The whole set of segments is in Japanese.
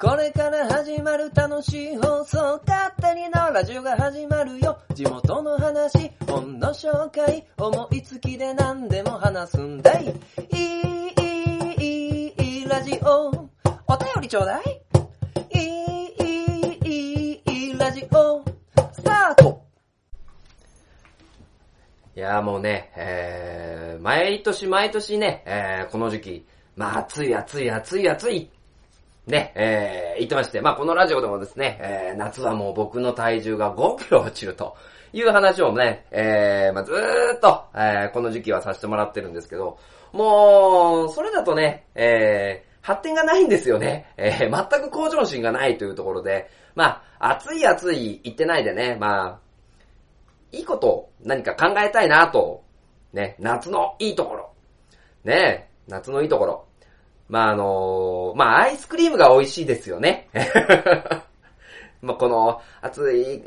これから始まる楽しい放送、勝手にのラジオが始まるよ。地元の話、本の紹介、思いつきで何でも話すんだい。いい、いい、いい、ラジオ。お便りちょうだい。いい、いい、いい、ラジオ。スタートいやもうね、えー、毎年毎年ね、えー、この時期、まあ暑い暑い暑い暑い、ね、えー、言ってまして、まあこのラジオでもですね、えー、夏はもう僕の体重が5キロ落ちるという話をね、えー、まあずーっと、えー、この時期はさせてもらってるんですけど、もう、それだとね、えー、発展がないんですよね。えー、全く向上心がないというところで、まあ、暑い暑い言ってないでね、まあ、いいこと何か考えたいなと、ね、夏のいいところ。ね、夏のいいところ。まあ、あのまあ、アイスクリームが美味しいですよね。まあ、この暑い、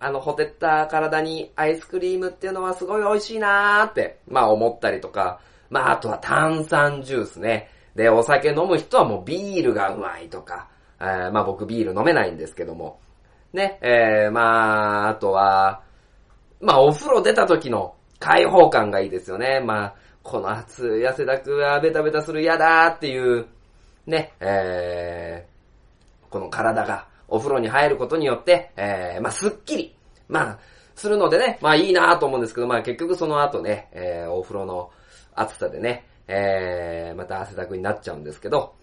あの、ほてった体にアイスクリームっていうのはすごい美味しいなーって、まあ思ったりとか、まああとは炭酸ジュースね。で、お酒飲む人はもうビールがうまいとか、えー、まあ僕ビール飲めないんですけども。ね、えー、まあ、あとは、まあお風呂出た時の開放感がいいですよね。まあ、この暑い汗だくはベタベタする嫌だっていう、ね、えー、この体がお風呂に入ることによって、えー、まあすっきり、まあ、するのでね、まあいいなと思うんですけど、まあ結局その後ね、えー、お風呂の暑さでね、えー、また汗だくになっちゃうんですけど、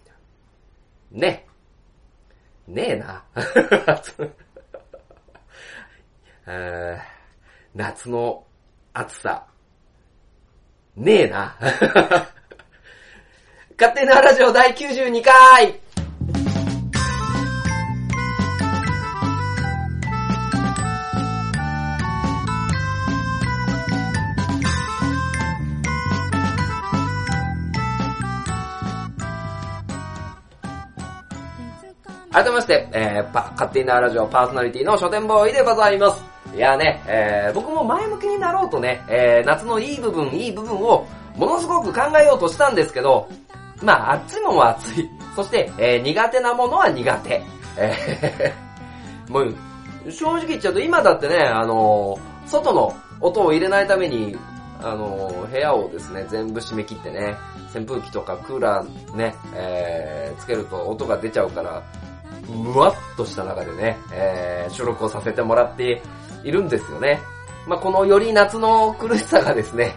ね。ねえな。夏の暑さ。ねえな。勝手なラジオ第92回改めまして、えー、勝手なラジオパーソナリティの書店ボーイでございます。いやね、えー、僕も前向きになろうとね、えー、夏のいい部分、いい部分をものすごく考えようとしたんですけど、まあ、暑いものは暑い。そして、えー、苦手なものは苦手。えー、もう、正直言っちゃうと今だってね、あのー、外の音を入れないために、あのー、部屋をですね、全部閉め切ってね、扇風機とかクーラーね、えー、つけると音が出ちゃうから、むわっとした中でね、えー、収録をさせてもらっているんですよね。まあ、このより夏の苦しさがですね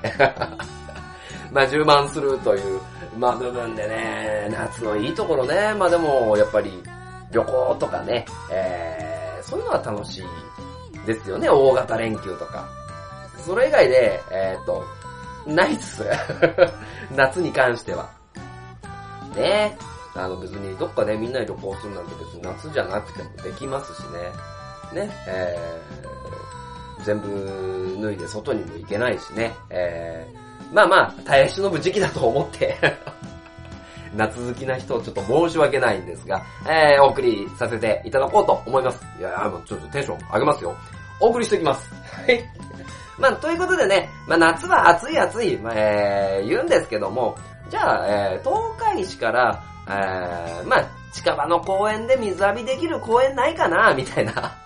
ま、充満するという、ま、部分でね、夏のいいところね、まあでも、やっぱり、旅行とかね、えー、そういうのは楽しいですよね、大型連休とか。それ以外で、えー、っと、ないっす。夏に関しては。ねあの別にどっかね、みんなで旅行するなんて別に夏じゃなくてもできますしね。ね、えー、全部脱いで外にも行けないしね。えー、まあまあ、耐え忍ぶ時期だと思って 夏好きな人ちょっと申し訳ないんですが、えー、お送りさせていただこうと思います。いやもうちょっとテンション上げますよ。お送りしておきます。はい。まあ、ということでね、まあ夏は暑い暑い、まあ、えー、言うんですけども、じゃあ、えー、東海市から、えー、まあ、近場の公園で水浴びできる公園ないかな、みたいな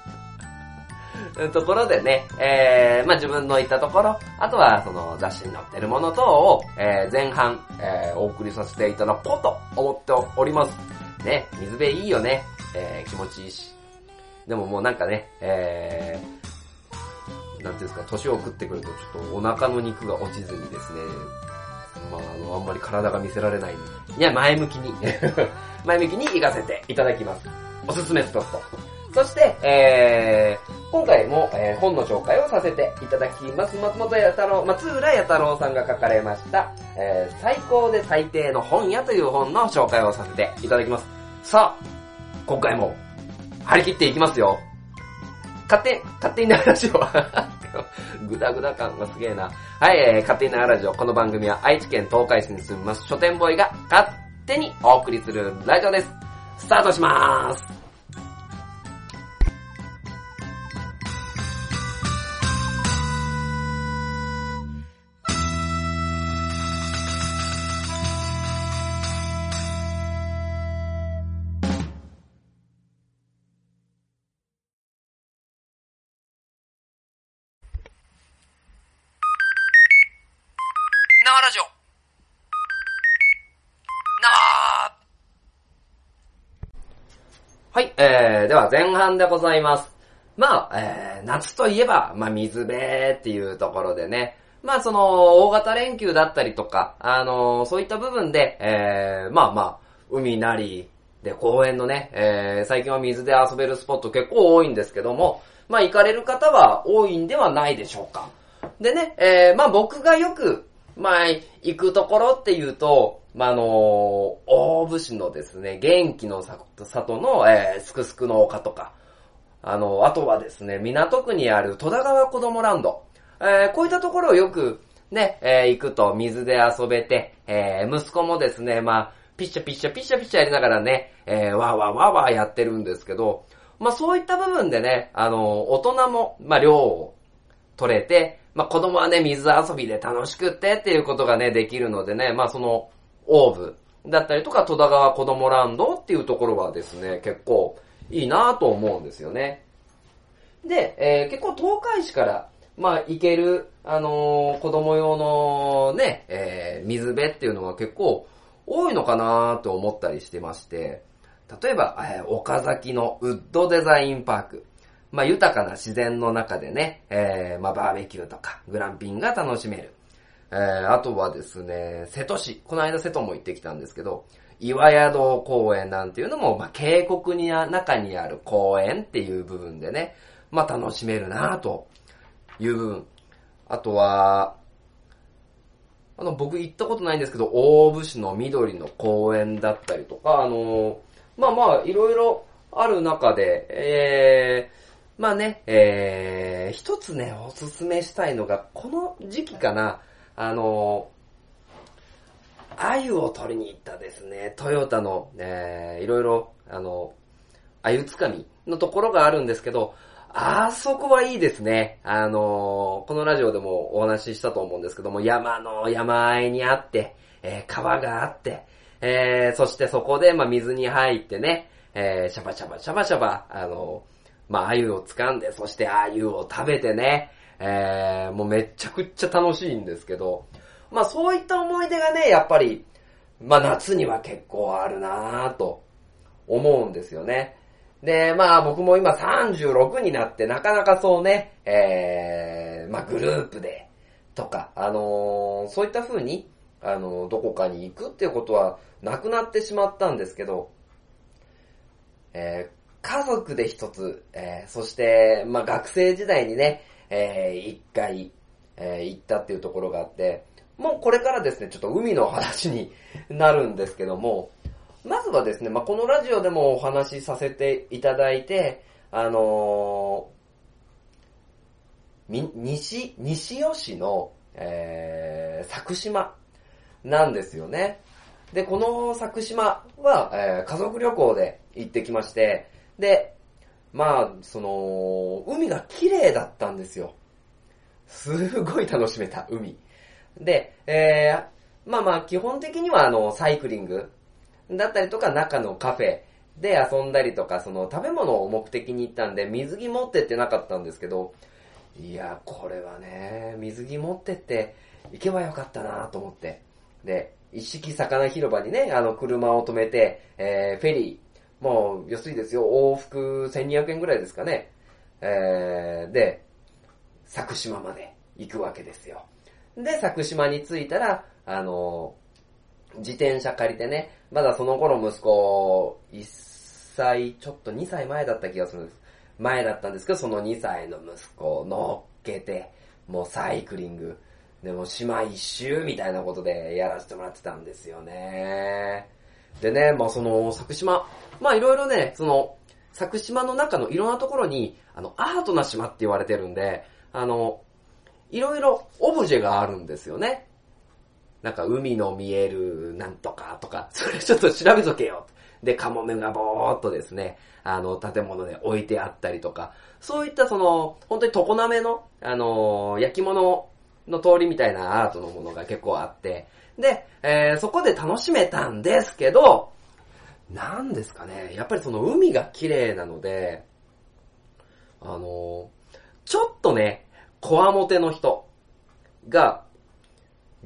ところでね、えー、まあ自分の行ったところ、あとはその雑誌に載ってるもの等を、えー、前半、えー、お送りさせていただこうと思っております。ね、水辺いいよね、えー、気持ちいいし。でももうなんかね、えー、なんていうんですか、年を食ってくるとちょっとお腹の肉が落ちずにですね、まあ、あの、あんまり体が見せられない。いや、前向きに 前向きに行かせていただきます。おすすめストット。そして、えー、今回も、えー、本の紹介をさせていただきます。松本弥太郎、松浦弥太郎さんが書かれました、えー、最高で最低の本屋という本の紹介をさせていただきます。さあ、今回も、張り切っていきますよ。勝手、勝手にな話をぐだぐだ感がすげえな。はい、えー、勝手になラジオ。この番組は愛知県東海市に住みます書店ボーイが勝手にお送りするラジオです。スタートしまーす。はい、えー、では前半でございます。まあ、えー、夏といえば、まあ、水辺っていうところでね、まあ、その、大型連休だったりとか、あのーそういった部分で、えー、まあまあ、海なり、で、公園のね、えー、最近は水で遊べるスポット結構多いんですけども、まあ、行かれる方は多いんではないでしょうか。でね、えー、まあ僕がよく、まあ、行くところっていうと、まあ、あのー大府市のですね、元気の里の、えー、すくすくの丘とか、あの、あとはですね、港区にある戸田川子供ランド。えーこういったところをよくね、えー行くと水で遊べて、えー息子もですね、まあ、ピッシャピッシャピッシャピッシャやりながらね、えーわーわーわーわーやってるんですけど、まあそういった部分でね、あの、大人も、まあ量を取れて、まあ子供はね、水遊びで楽しくってっていうことがね、できるのでね、まあその、オーブだったりとか、戸田川子供ランドっていうところはですね、結構いいなと思うんですよね。で、えー結構東海市から、まあ、行ける、あのー子供用のね、えー水辺っていうのが結構多いのかなと思ったりしてまして、例えば、えー岡崎のウッドデザインパーク。まあ、豊かな自然の中でね、えーまあ、バーベキューとか、グランピングが楽しめる。えーあとはですね、瀬戸市。この間瀬戸も行ってきたんですけど、岩宿公園なんていうのも、まあ、渓谷にあ中にある公園っていう部分でね、まあ、楽しめるなという部分。あとは、あの、僕行ったことないんですけど、大府市の緑の公園だったりとか、あの、まあまあ、いろいろある中で、えー、まあね、えー、一つね、おすすめしたいのが、この時期かな、あの、鮎を取りに行ったですね、トヨタの、えー、いろいろ、あの、鮎つかみのところがあるんですけど、あそこはいいですね。あのこのラジオでもお話ししたと思うんですけども、山の山あいにあって、えー川があって、えーそしてそこで、まあ、水に入ってね、えーシャバシャバシャバシャバ、あのまあ、鮎を掴んで、そして鮎を食べてね、えーもうめっちゃくっちゃ楽しいんですけど、まあ、そういった思い出がね、やっぱり、まあ、夏には結構あるなぁと思うんですよね。で、まあ僕も今36になってなかなかそうね、えー、まあグループでとか、あのーそういった風に、あのーどこかに行くっていうことはなくなってしまったんですけど、えー家族で一つ、えーそして、まあ学生時代にね、えー一回、えー行ったっていうところがあって、もうこれからですね、ちょっと海の話になるんですけども、まずはですね、まあ、このラジオでもお話しさせていただいて、あのー、西、西尾市の、えー、佐久島なんですよね。で、この佐久島は、えー家族旅行で行ってきまして、で、まあ、その、海が綺麗だったんですよ。すごい楽しめた、海。で、えー、まあまあ、基本的にはあの、サイクリングだったりとか、中のカフェで遊んだりとか、その、食べ物を目的に行ったんで、水着持ってってなかったんですけど、いや、これはね、水着持ってって行けばよかったなと思って。で、一式魚広場にね、あの、車を止めて、えー、フェリー、もう安いですよ、往復1200円ぐらいですかね。えー、で、佐久島まで行くわけですよ。で、佐久島に着いたら、あの、自転車借りてね、まだその頃息子、1歳、ちょっと2歳前だった気がするんです。前だったんですけど、その2歳の息子を乗っけて、もうサイクリング、でも島一周みたいなことでやらせてもらってたんですよね。でね、まあその、佐久島、まあいろいろね、その、佐久島の中のいろんなところに、あの、アートな島って言われてるんで、あの、いろいろオブジェがあるんですよね。なんか海の見えるなんとかとか、それちょっと調べとけよ。で、カモメがぼーっとですね、あの、建物で置いてあったりとか、そういったその、本当に常滑の、あの、焼き物の通りみたいなアートのものが結構あって、で、えーそこで楽しめたんですけど、なんですかね、やっぱりその海が綺麗なので、あの、ちょっとね、こわもての人が、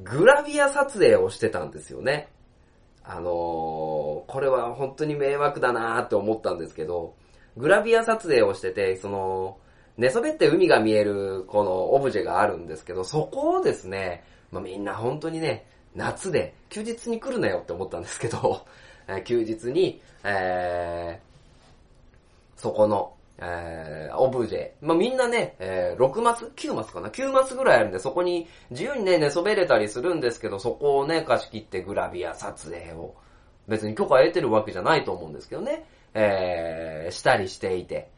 グラビア撮影をしてたんですよね。あのーこれは本当に迷惑だなーって思ったんですけど、グラビア撮影をしてて、その、寝そべって海が見えるこのオブジェがあるんですけど、そこをですね、まあ、みんな本当にね、夏で休日に来るなよって思ったんですけど、え休日に、えー、そこの、えー、オブジェ。まあ、みんなね、えー、6マス ?9 マスかな ?9 マスぐらいあるんで、そこに自由にね、寝そべれたりするんですけど、そこをね、貸し切ってグラビア撮影を、別に許可得てるわけじゃないと思うんですけどね、えー、したりしていて、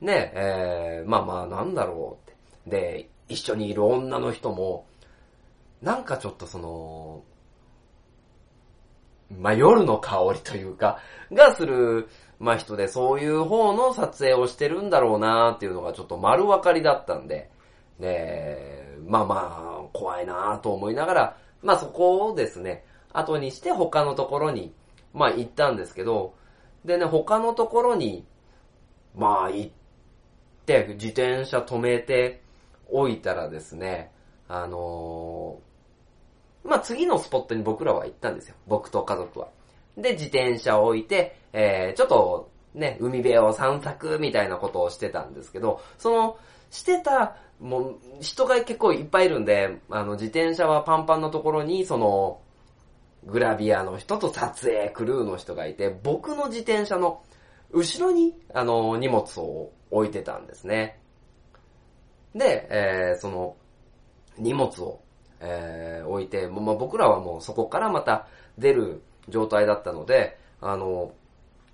ね、えー、まあまあ、なんだろうって。で、一緒にいる女の人も、なんかちょっとその、まあ、夜の香りというか、がする、まあ、人で、そういう方の撮影をしてるんだろうなっていうのがちょっと丸分かりだったんで、で、まあまあ、怖いなと思いながら、まあそこをですね、後にして他のところに、まあ行ったんですけど、でね、他のところに、まあ行って、自転車止めておいたらですね、あの、まあ次のスポットに僕らは行ったんですよ。僕と家族は。で、自転車を置いて、えー、ちょっと、ね、海辺を散策みたいなことをしてたんですけど、その、してた、もう、人が結構いっぱいいるんで、あの、自転車はパンパンのところに、その、グラビアの人と撮影クルーの人がいて、僕の自転車の後ろに、あの、荷物を置いてたんですね。で、えー、その、荷物を、えー、置いて、まあ、僕らはもうそこからまた出る状態だったので、あの、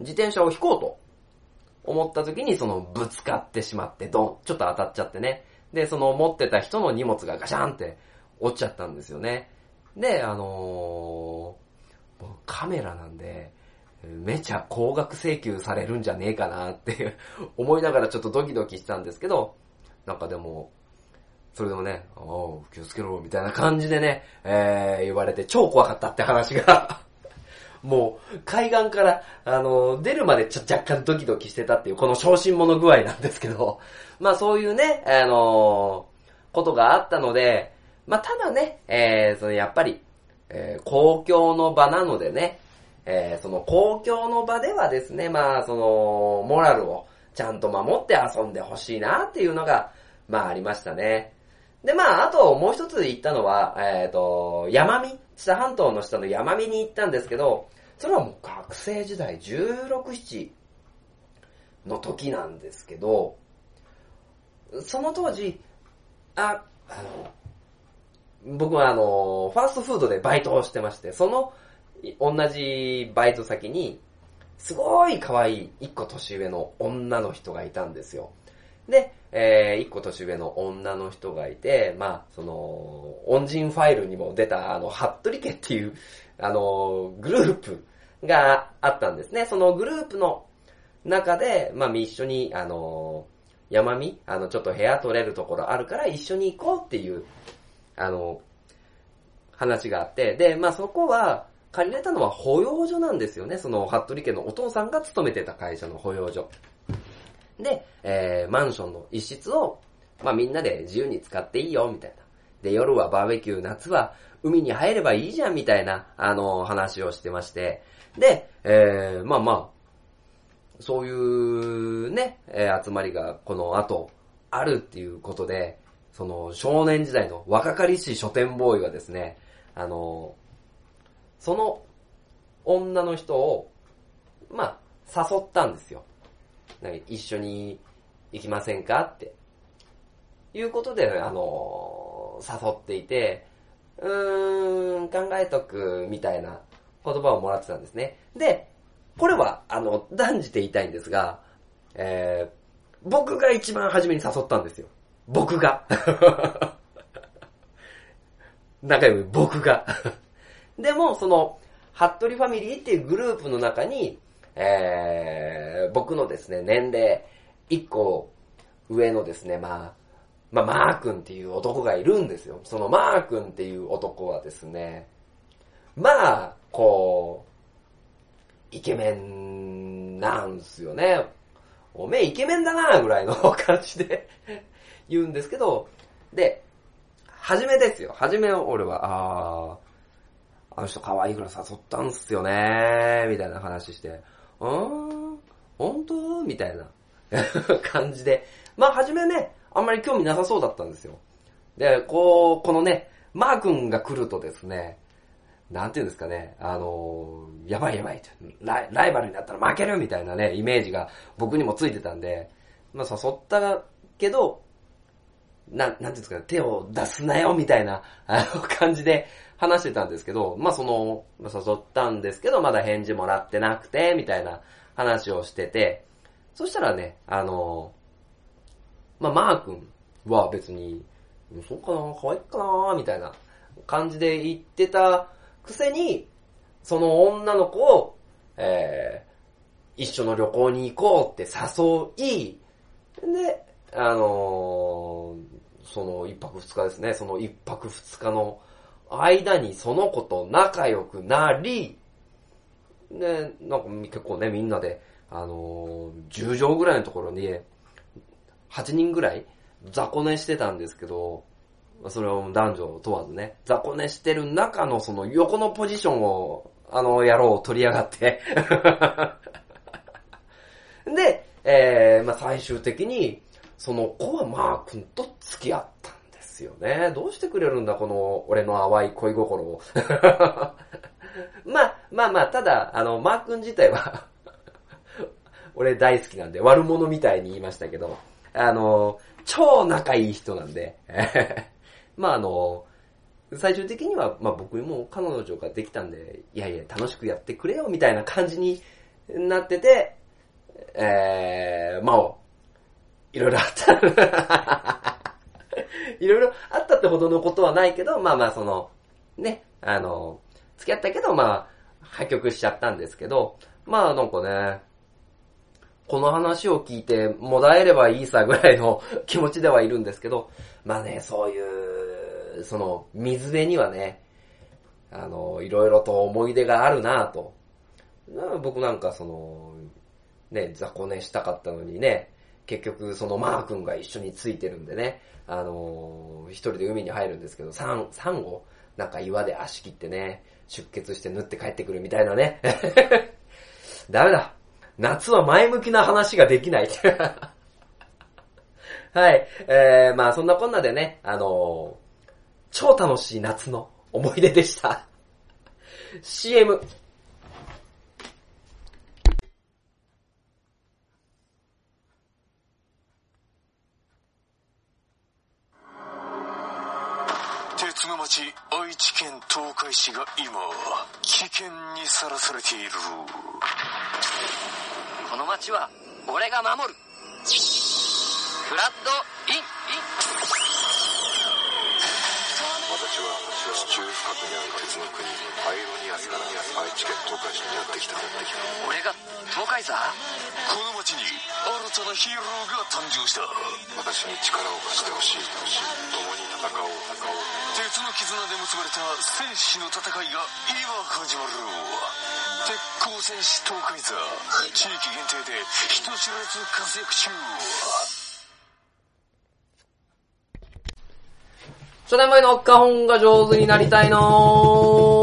自転車を引こうと思った時にそのぶつかってしまってドン、ちょっと当たっちゃってね。で、その持ってた人の荷物がガシャンって落ちちゃったんですよね。で、あのー、カメラなんで、めちゃ高額請求されるんじゃねえかなって思いながらちょっとドキドキしたんですけど、なんかでも、それでもね、おう、気をつけろ、みたいな感じでね、えー、言われて超怖かったって話が もう、海岸から、あの、出るまでちょ若干ドキドキしてたっていう、この昇進者具合なんですけど、まあそういうね、あのことがあったので、まあただね、えー、そのやっぱり、えー、公共の場なのでね、えー、その公共の場ではですね、まあその、モラルをちゃんと守って遊んでほしいなっていうのが、まあありましたね。で、まあ、あともう一つ行ったのは、えっ、ー、と、山見、知多半島の下の山見に行ったんですけど、それはもう学生時代16、7の時なんですけど、その当時、あ、あの、僕はあの、ファーストフードでバイトをしてまして、その同じバイト先に、すごい可愛い一個年上の女の人がいたんですよ。で、えー、一個年上の女の人がいて、まあ、その、恩人ファイルにも出た、あの、服部家っていう、あの、グループがあったんですね。そのグループの中で、まあ、一緒に、あの、山見、あの、ちょっと部屋取れるところあるから一緒に行こうっていう、あの、話があって、で、まあ、そこは、借りれたのは保養所なんですよね。その、服部家のお父さんが勤めてた会社の保養所。で、えー、マンションの一室を、まあみんなで自由に使っていいよ、みたいな。で、夜はバーベキュー、夏は海に入ればいいじゃん、みたいな、あの、話をしてまして。で、えー、まあまあ、そういうね、えー、集まりがこの後、あるっていうことで、その少年時代の若かりし書店ボーイはですね、あの、その女の人を、まあ、誘ったんですよ。一緒に行きませんか？って。いうことで、あの、誘っていて、うーん、考えとく、みたいな言葉をもらってたんですね。で、これは、あの、断じて言いたいんですが、えー、僕が一番初めに誘ったんですよ。僕が。仲良く僕が。でも、その、ハットリファミリーっていうグループの中に、えー、僕のですね、年齢、一個上のですね、まあ、まあ、マー君っていう男がいるんですよ。そのマー君っていう男はですね、まあ、こう、イケメンなんすよね。おめえイケメンだなぐらいの感じで 言うんですけど、で、はじめですよ。はじめ俺は、ああの人可愛いから誘ったんすよねみたいな話して、うーん？本当？みたいな。感じで、まあ初めね、あんまり興味なさそうだったんですよ。で、こう、このね、マー君が来るとですね、なんていうんですかね、あのーやばいやばいライ、ライバルになったら負けるみたいなね、イメージが僕にもついてたんで、まあ誘ったけど、な、なんていうんですかね、手を出すなよみたいな、あの感じで話してたんですけど、まあその、誘ったんですけど、まだ返事もらってなくて、みたいな話をしてて、そしたらね、あのまあマー君は別に、そうかな、可愛いかな、みたいな感じで言ってたくせに、その女の子を、えー、一緒の旅行に行こうって誘い、で、あのーその一泊二日ですね、その一泊二日の間にその子と仲良くなり、で、なんか結構ね、みんなで、あのー10畳ぐらいのところに、8人ぐらい雑魚寝してたんですけど、それは男女問わずね、雑魚寝してる中のその横のポジションを、あの野郎を取りやがって。で、えー、まあ最終的に、その子はマー君と付き合ったんですよね。どうしてくれるんだ、この俺の淡い恋心を。まあ、まあまあ、ただ、あの、マー君自体は、俺大好きなんで、悪者みたいに言いましたけど、あの、超仲いい人なんで、まああの、最終的には、まあ僕も彼女ができたんで、いやいや、楽しくやってくれよ、みたいな感じになってて、えー、まあ、いろいろあった。いろいろあったってほどのことはないけど、まあまあその、ね、あの、付き合ったけど、まあ、破局しちゃったんですけど、まあなんかね、この話を聞いて、もだえればいいさぐらいの 気持ちではいるんですけど、まあね、そういう、その、水辺にはね、あの、いろいろと思い出があるなぁと。僕なんかその、ね、雑魚寝したかったのにね、結局そのマー君が一緒についてるんでね、あのー一人で海に入るんですけど、サン、サンゴなんか岩で足切ってね、出血して縫って帰ってくるみたいなね。ダメだ。夏は前向きな話ができない。はい。えー、まあそんなこんなでね、あのー超楽しい夏の思い出でした。CM。知県東海市が今危険にさらされている。この町は俺が守る。フラッドイン。私は地中深くにある鉄の国パイロニアスから愛知県東海市にやってきた。俺が東海座この町に新たなヒーローが誕生した。私に力を貸してほしい。共に戦おう戦おう鉄の絆で結ばれた戦士の戦いが今始まる鉄鋼戦士東海座地域限定で人知れず活躍中初年前の花本が上手になりたいの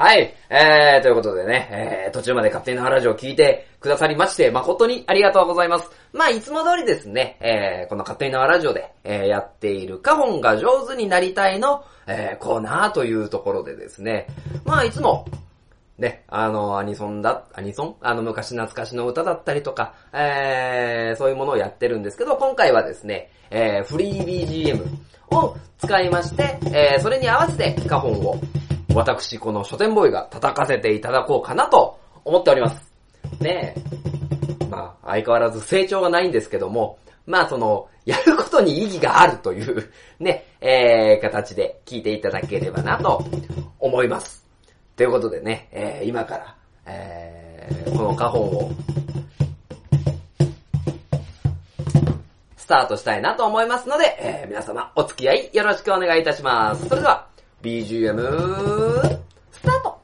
はい。えー、ということでね、えー、途中まで勝手にラジオを聞いてくださりまして、誠にありがとうございます。まあ、いつも通りですね、えー、この勝手にラジオで、えー、やっている花本が上手になりたいの、えー、コーナーというところでですね、まあ、いつも、ね、あの、アニソンだ、アニソン？あの、昔懐かしの歌だったりとか、えー、そういうものをやってるんですけど、今回はですね、えー、フリー BGM を使いまして、えー、それに合わせて花本を、私、この書店ボーイが叩かせていただこうかなと思っております。ねえ。まあ、相変わらず成長はないんですけども、まあその、やることに意義があるという、ね、えー、形で聞いていただければなと思います。ということでね、えー、今から、えー、この花本を、スタートしたいなと思いますので、えー、皆様お付き合いよろしくお願いいたします。それでは、BGM、スタート。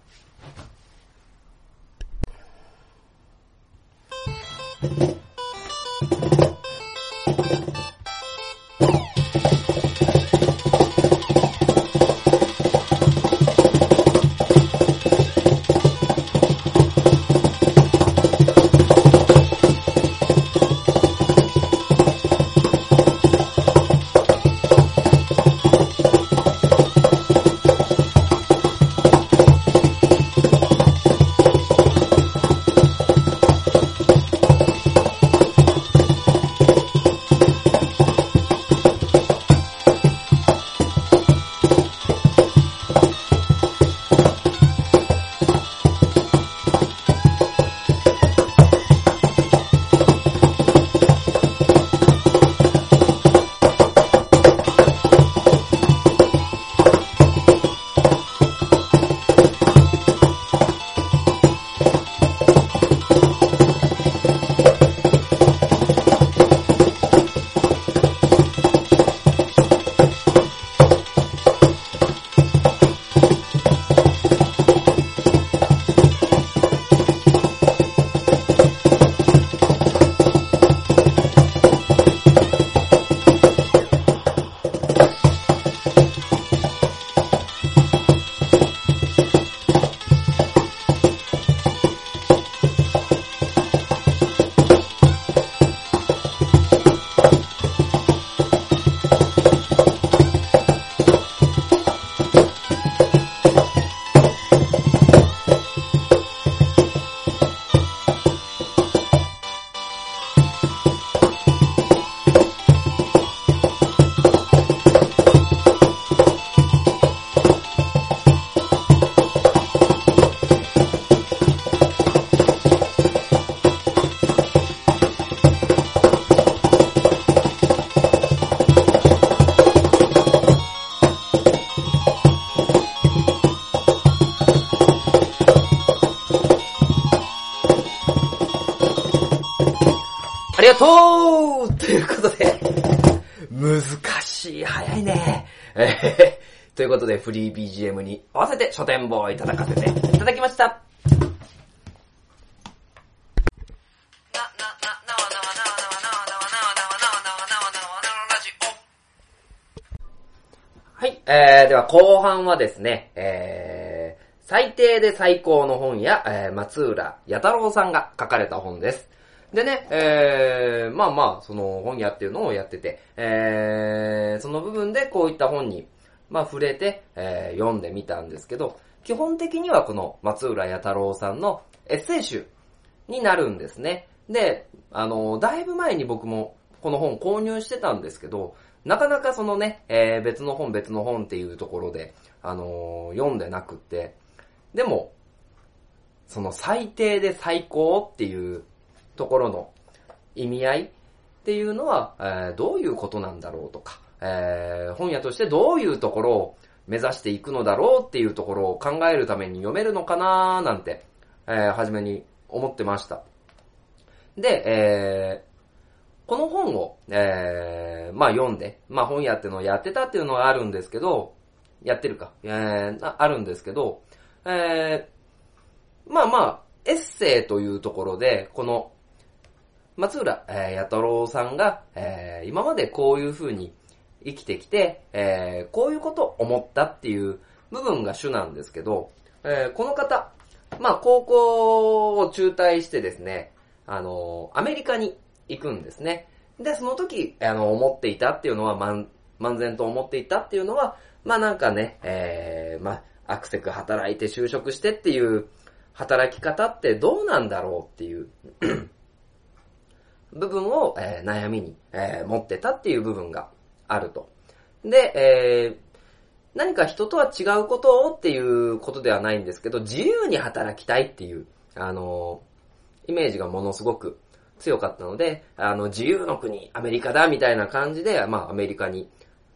りがとうということで、難しい、早いね。え ーということで、フリー BGM に合わせて書店ボーイ叩かせていただきました。はい、えー、では後半はですね、えー、最低で最高の本や、えー、松浦弥太郎さんが書かれた本です。でね、えー、まあまあ、その本屋っていうのをやってて、えー、その部分でこういった本に、まあ触れて、えー、読んでみたんですけど、基本的にはこの松浦弥太郎さんのエッセイ集になるんですね。で、あの、だいぶ前に僕もこの本購入してたんですけど、なかなかそのね、えー別の本別の本っていうところで、あのー読んでなくって、でも、その最低で最高っていうところの意味合いっていうのは、えーどういうことなんだろうとか、えー本屋としてどういうところを目指していくのだろうっていうところを考えるために読めるのかなーなんて、えー初めに思ってました。で、えーこの本を、えーまあ読んで、まあ本屋ってのをやってたっていうのはあるんですけど、やってるか、えーああるんですけど、えーまあまあ、エッセイというところで、この、松浦、えー、弥太郎さんが、えー今までこういう風に生きてきて、えーこういうことを思ったっていう部分が主なんですけど、えーこの方、まあ高校を中退してですね、あのアメリカに行くんですね。で、その時、あの、思っていたっていうのは、漫、漫然と思っていたっていうのは、まあなんかね、えー、まあ、アクセク働いて就職してっていう働き方ってどうなんだろうっていう部分を、えー悩みに、えー持ってたっていう部分があると。で、えー何か人とは違うことをっていうことではないんですけど、自由に働きたいっていう、あのイメージがものすごく強かったので、あの、自由の国、アメリカだみたいな感じで、まあ、アメリカに、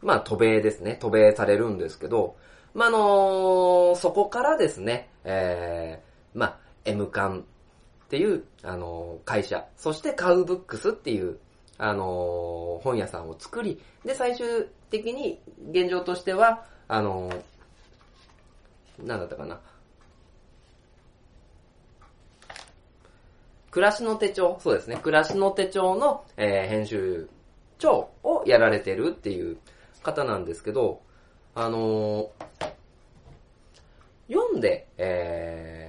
まあ、渡米ですね、渡米されるんですけど、まあ、あのーそこからですね、えー、まあ、M 館っていう、あの会社、そしてカウブックスっていう、あの本屋さんを作り、で、最終的に現状としては、あのなんだったかな、暮らしの手帳、そうですね、暮らしの手帳の、えー編集長をやられてるっていう方なんですけど、あのー読んで、えー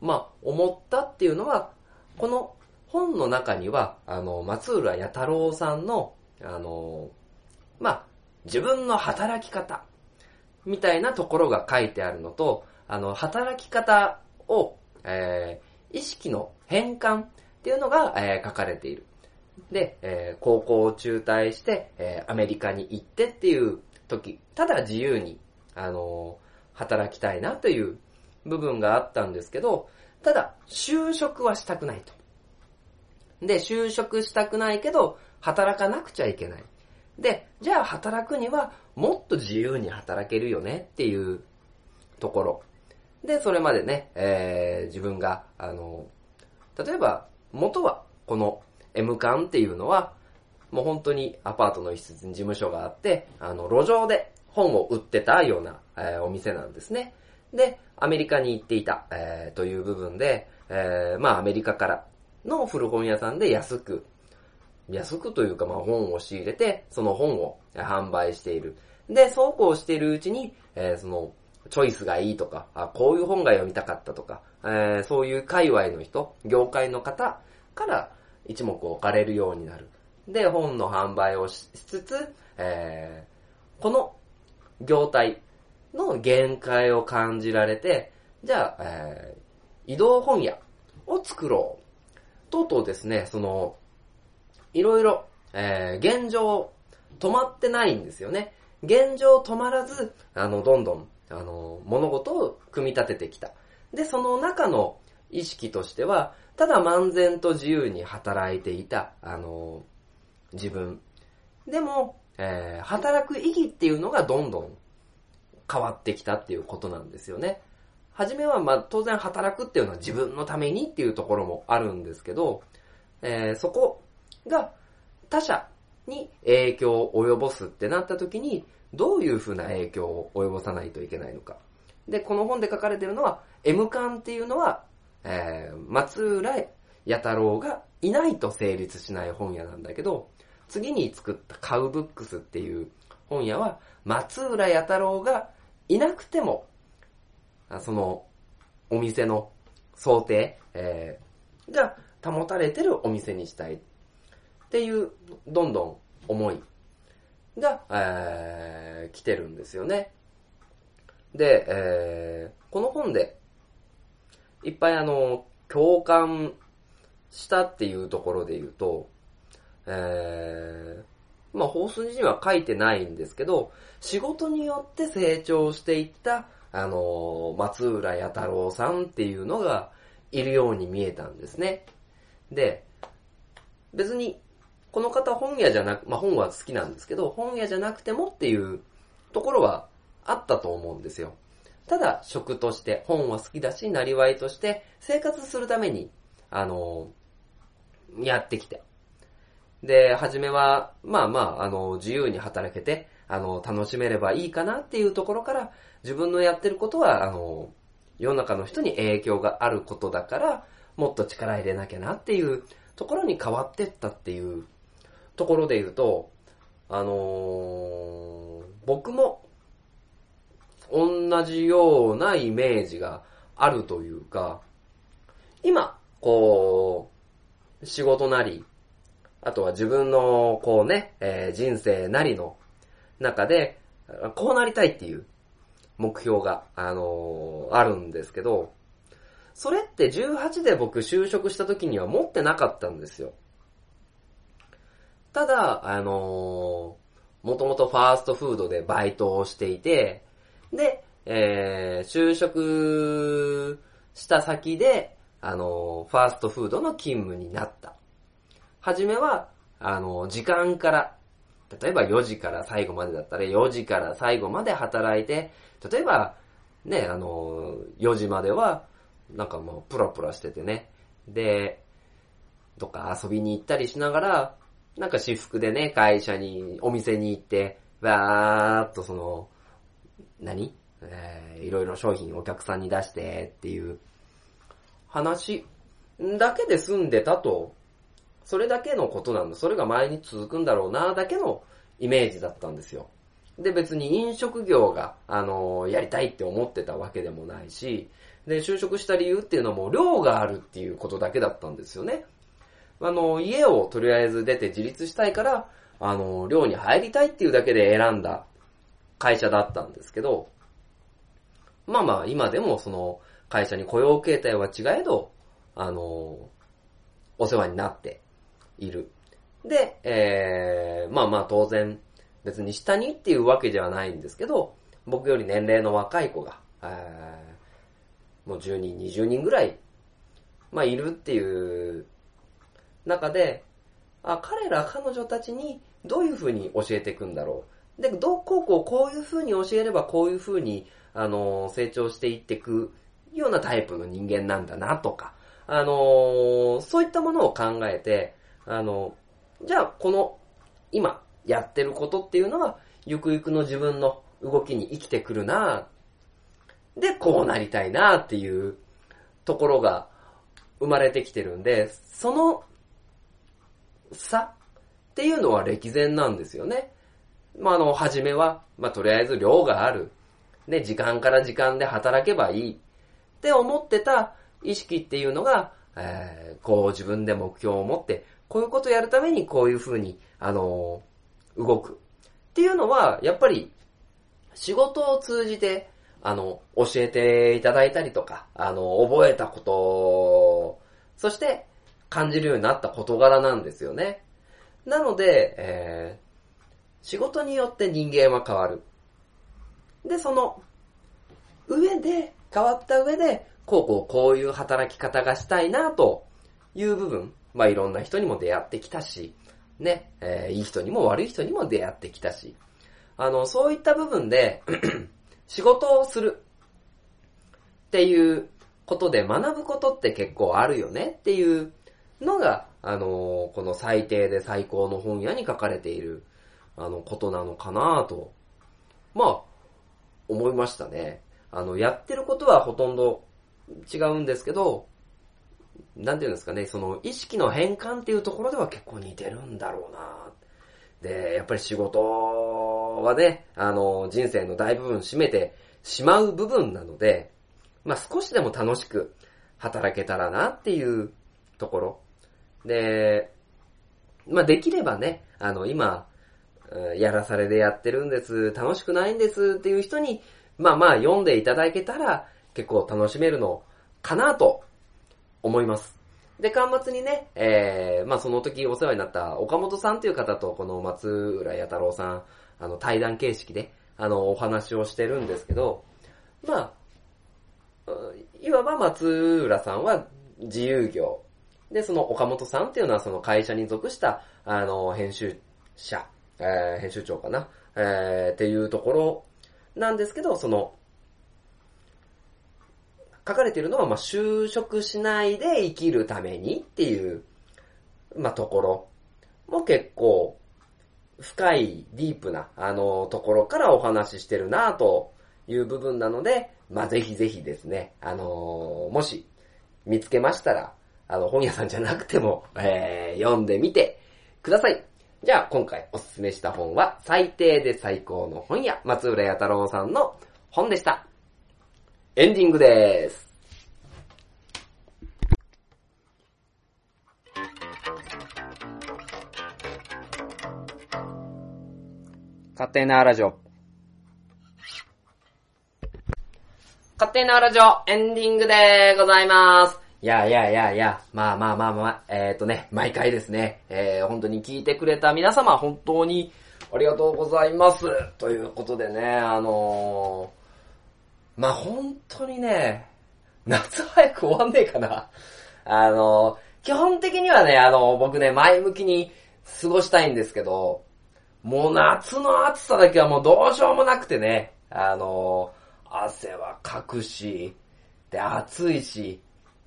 まあ、思ったっていうのは、この本の中には、あの、松浦弥太郎さんの、あのまあ、自分の働き方、みたいなところが書いてあるのと、あの、働き方を、えー意識の変換っていうのが、えー書かれている。で、えー高校を中退して、えーアメリカに行ってっていう時、ただ自由に、あのー働きたいなという部分があったんですけど、ただ、就職はしたくないと。で、就職したくないけど、働かなくちゃいけない。で、じゃあ働くには、もっと自由に働けるよねっていうところ。で、それまでね、えー自分が、あの、例えば、元は、この M 館っていうのは、もう本当にアパートの一室に事務所があって、あの、路上で本を売ってたような、えーお店なんですね。で、アメリカに行っていた、えーという部分で、えーまあアメリカからの古本屋さんで安く、安くというかまあ本を仕入れて、その本を販売している。で、そうこうしているうちに、えーその、チョイスがいいとか、あ、こういう本が読みたかったとか、えーそういう界隈の人、業界の方から一目置かれるようになる。で、本の販売をしつつ、えーこの業態の限界を感じられて、じゃあ、えー移動本屋を作ろう。とうとうですね、その、いろいろ、えー現状止まってないんですよね。現状止まらず、あの、どんどん、あの、物事を組み立ててきた。で、その中の意識としては、ただ漫然と自由に働いていた、あの、自分。でも、えー働く意義っていうのがどんどん変わってきたっていうことなんですよね。はじめは、まあ、当然働くっていうのは自分のためにっていうところもあるんですけど、えーそこが他者に影響を及ぼすってなった時に、どういう風な影響を及ぼさないといけないのか。で、この本で書かれてるのは、M 感っていうのは、えー松浦弥太郎がいないと成立しない本屋なんだけど、次に作ったカウブックスっていう本屋は、松浦弥太郎がいなくても、その、お店の想定、えーが保たれてるお店にしたいっていう、どんどん思いが、えー来てるんですよね。で、えーこの本で、いっぱいあの、共感したっていうところで言うと、えーまあ、法筋には書いてないんですけど、仕事によって成長していった、あの松浦弥太郎さんっていうのがいるように見えたんですね。で、別に、この方本屋じゃなく、まあ、本は好きなんですけど、本屋じゃなくてもっていうところはあったと思うんですよ。ただ、職として、本は好きだし、なりわいとして、生活するために、あのやってきて。で、初めは、まあまあ、あの、自由に働けて、あの、楽しめればいいかなっていうところから、自分のやってることは、あの、世の中の人に影響があることだから、もっと力入れなきゃなっていうところに変わってったっていうところで言うと、あのー僕も、同じようなイメージがあるというか、今、こう、仕事なり、あとは自分の、こうね、えー人生なりの中で、こうなりたいっていう目標が、あのーあるんですけど、それって18で僕就職した時には持ってなかったんですよ。ただ、あのー、もともとファーストフードでバイトをしていて、で、えー就職した先で、あのーファーストフードの勤務になった。はじめは、あの、時間から、例えば4時から最後までだったら4時から最後まで働いて、例えば、ね、あの、4時までは、なんかもうプラプラしててね。で、とか遊びに行ったりしながら、なんか私服でね、会社に、お店に行って、わーっとその、何？えーいろいろ商品お客さんに出してっていう話だけで済んでたと、それだけのことなんだ。それが前に続くんだろうな、だけのイメージだったんですよ。で、別に飲食業が、あのやりたいって思ってたわけでもないし、で、就職した理由っていうのも、寮があるっていうことだけだったんですよね。あの、家をとりあえず出て自立したいから、あの、寮に入りたいっていうだけで選んだ会社だったんですけど、まあまあ、今でもその会社に雇用形態は違えど、あの、お世話になっている。で、えー、まあまあ当然、別に下にっていうわけではないんですけど、僕より年齢の若い子が、えーもう10人、20人ぐらい、まあいるっていう中で、あ、彼ら彼女たちにどういう風に教えていくんだろう。で、どうこうこうこういう風に教えればこういう風に、あの、成長していっていくようなタイプの人間なんだなとか、あの、そういったものを考えて、あの、じゃあこの今やってることっていうのは、ゆくゆくの自分の動きに生きてくるなで、こうなりたいなっていうところが生まれてきてるんで、その差っていうのは歴然なんですよね。まあ、あの、初めは、まあ、とりあえず量がある。で、時間から時間で働けばいい。って思ってた意識っていうのが、えーこう自分で目標を持って、こういうことをやるためにこういう風に、あのー動く。っていうのは、やっぱり、仕事を通じて、あの、教えていただいたりとか、あの、覚えたこと、そして感じるようになった事柄なんですよね。なので、えー仕事によって人間は変わる。で、その、上で、変わった上で、こうこうこういう働き方がしたいなという部分、まあいろんな人にも出会ってきたし、ね、えーいい人にも悪い人にも出会ってきたし、あの、そういった部分で、仕事をするっていうことで学ぶことって結構あるよねっていうのが、あの、この最低で最高の本屋に書かれている、あの、ことなのかなと、まあ、思いましたね。あの、やってることはほとんど違うんですけど、なんていうんですかね、その意識の変換っていうところでは結構似てるんだろうなで、やっぱり仕事はね、あの、人生の大部分占めてしまう部分なので、まあ少しでも楽しく働けたらなっていうところ。で、まあできればね、あの、今、やらされでやってるんです、楽しくないんですっていう人に、まあまあ読んでいただけたら結構楽しめるのかなと思います。で、間末にね、えー、まあその時お世話になった岡本さんという方とこの松浦弥太郎さん、あの対談形式で、あの、お話をしてるんですけど、まあ、いわば松浦さんは自由業。で、その岡本さんっていうのはその会社に属した、あの、編集者、えー、編集長かな、えー、っていうところなんですけど、その、書かれているのは、まあ、就職しないで生きるためにっていう、まあ、ところも結構、深い、ディープな、あの、ところからお話ししてるなという部分なので、まあ、ぜひぜひですね、あのもし、見つけましたら、あの、本屋さんじゃなくても、えー、読んでみてください。じゃあ、今回おすすめした本は、最低で最高の本屋、松浦弥太郎さんの本でした。エンディングでーす。勝手なラジオ。勝手なラジオエンディングでございます。いやいやいやいや、まあまあまあまあ、えっ、ー、とね、毎回ですね、えー、本当に聞いてくれた皆様、本当にありがとうございます。ということでね、あのーまあ本当にね、夏早く終わんねえかな。あの、基本的にはね、あの、僕ね、前向きに過ごしたいんですけど、もう夏の暑さだけはもうどうしようもなくてね、あの、汗はかくし、で、暑いし、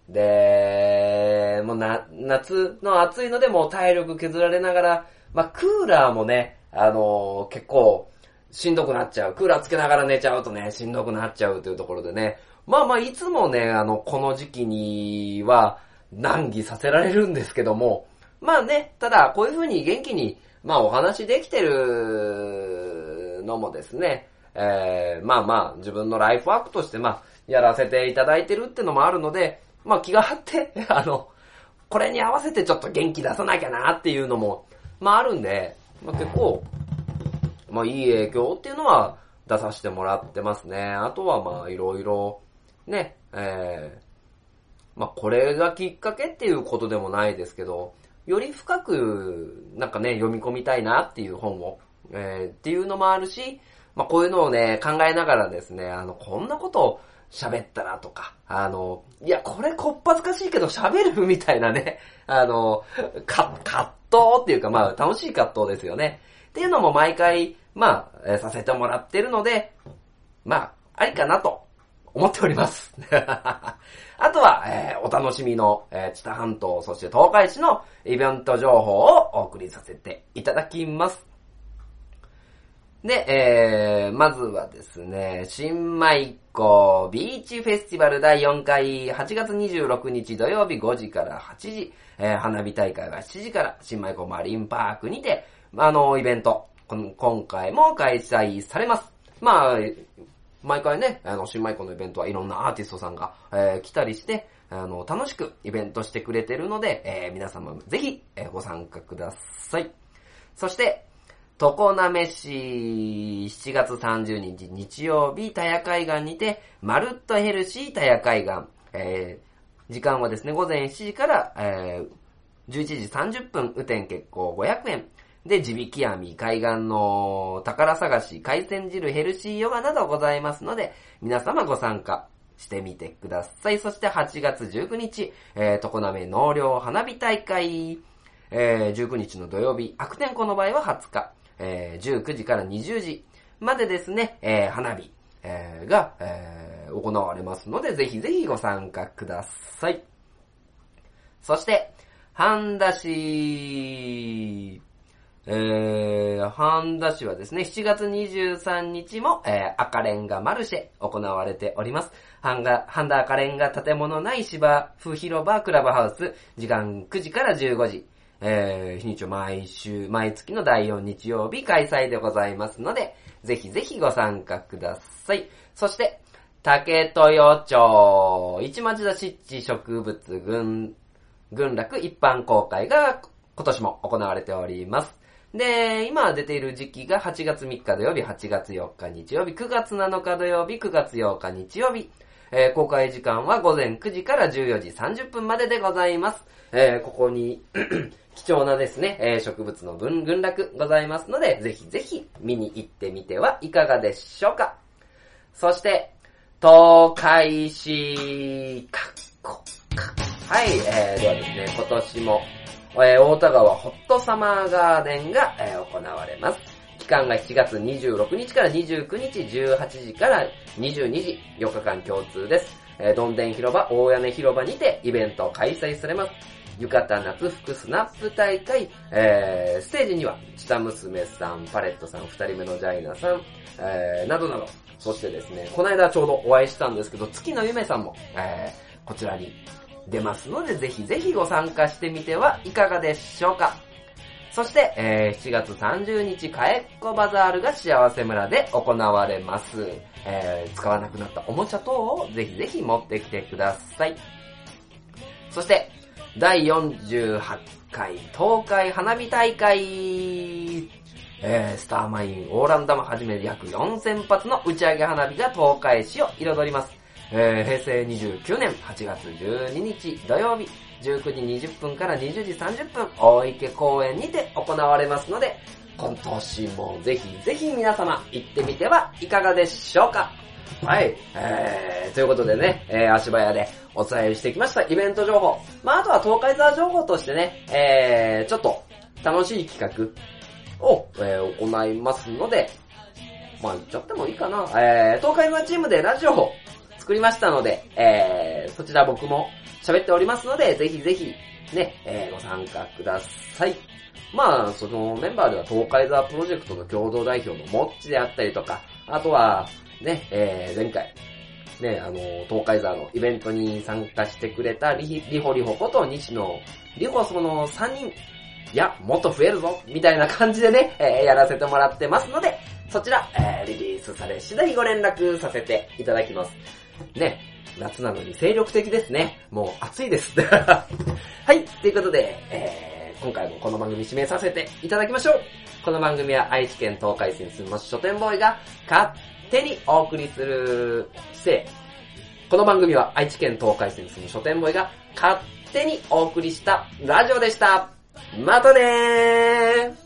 で、もうな、夏の暑いのでもう体力削られながら、まあ、クーラーもね、あの結構、しんどくなっちゃう。クーラーつけながら寝ちゃうとね、しんどくなっちゃうというところでね。まあまあ、いつもね、あの、この時期には難儀させられるんですけども、まあね、ただ、こういう風に元気に、まあお話できてるのもですね、えー、まあまあ、自分のライフワークとして、まあ、やらせていただいてるってのもあるので、まあ気が張って、あの、これに合わせてちょっと元気出さなきゃなっていうのも、まああるんで、まあ結構、まあいい影響っていうのは出させてもらってますね。あとはまあいろいろ、ね、えー、まあこれがきっかけっていうことでもないですけど、より深く、なんかね、読み込みたいなっていう本を、えー、っていうのもあるし、まあこういうのをね、考えながらですね、あの、こんなことを喋ったらとか、あの、いや、これこっぱずかしいけど喋るみたいなね、あの、か、葛藤っていうか、まあ楽しい葛藤ですよね。っていうのも毎回、まあ、えー、させてもらってるので、まあ、ありかなと思っております。あとは、えー、お楽しみの、えー、知多半島、そして東海市のイベント情報をお送りさせていただきます。で、えー、まずはですね、新米湖ビーチフェスティバル第4回8月26日土曜日5時から8時、えー、花火大会が7時から新米湖マリンパークにて、あの、イベント、今回も開催されます。まあ、毎回ね、あの、新米湖のイベントはいろんなアーティストさんが、えー、来たりして、あの、楽しくイベントしてくれてるので、えー、皆様ぜひ、えー、ご参加ください。そして、常滑市7月30日日曜日、田谷海岸にて、まるっとヘルシー田谷海岸、えー、時間はですね、午前7時から、えー、11時30分、雨天決行500円。で、地引き網、海岸の宝探し、海鮮汁、ヘルシーヨガなどございますので、皆様ご参加してみてください。そして8月19日、えー、常滑納涼花火大会、えー、19日の土曜日、悪天候の場合は20日、えー、19時から20時までですね、えー、花火、えー、が、えー、行われますので、ぜひぜひご参加ください。そして、半田市、えー、半田市はですね、7月23日も、えー、赤レンガマルシェ行われております。半田、半田赤レンガ建物内芝生広場クラブハウス、時間9時から15時。えー、日にちを毎週、毎月の第4日曜日開催でございますので、ぜひぜひご参加ください。そして、竹豊町、市町田湿地植物群、群落一般公開が今年も行われております。で、今出ている時期が8月3日土曜日、8月4日日曜日、9月7日土曜日、9月8日日曜日。えー公開時間は午前9時から14時30分まででございます。えーここに 貴重なですね、えー植物の分群落ございますので、ぜひぜひ見に行ってみてはいかがでしょうか。そして、東海市、かっこか。はい、えー、ではですね、今年も、えー、大田川ホットサマーガーデンが、えー行われます。期間が7月26日から29日18時から22時、4日間共通です。えーどんでん広場、大屋根広場にてイベントを開催されます。浴衣夏服スナップ大会、えー、ステージには、チタ娘さん、パレットさん、二人目のジャイナさん、えー、などなど、そしてですね、この間ちょうどお会いしたんですけど、月の夢さんも、えー、こちらに出ますので、ぜひぜひご参加してみてはいかがでしょうか。そして、えー7月30日、かえっこバザールが幸せ村で行われます。えー使わなくなったおもちゃ等をぜひぜひ持ってきてください。そして、第48回東海花火大会、えースターマイン、オーランダムはじめ約4000発の打ち上げ花火が東海市を彩ります。えー平成29年8月12日土曜日、19時20分から20時30分、大池公園にて行われますので、今年もぜひぜひ皆様行ってみてはいかがでしょうかはい。えー、ということでね、えー、足早でお伝えしてきましたイベント情報。まあ、あとは東海座情報としてね、えー、ちょっと楽しい企画を、えー行いますので、まあ、言っちゃってもいいかな。えー、東海座チームでラジオを作りましたので、えー、そちら僕も喋っておりますので、ぜひぜひ、ね、えー、ご参加ください。まあ、そのメンバーでは東海座プロジェクトの共同代表のモッチであったりとか、あとは、ね、えー、前回、ね、あの、東海座のイベントに参加してくれたリヒリホリホこと西野リホその3人、いや、もっと増えるぞみたいな感じでね、えーやらせてもらってますので、そちら、えーリリースされ次第ご連絡させていただきます。ね、夏なのに精力的ですね。もう暑いです。はい、ということで、えー今回もこの番組指名させていただきましょう。この番組は愛知県東海市に住みます書店ボーイが勝手にお送りする、失礼。この番組は愛知県東海市に住む書店ボーイが勝手にお送りしたラジオでした。またねー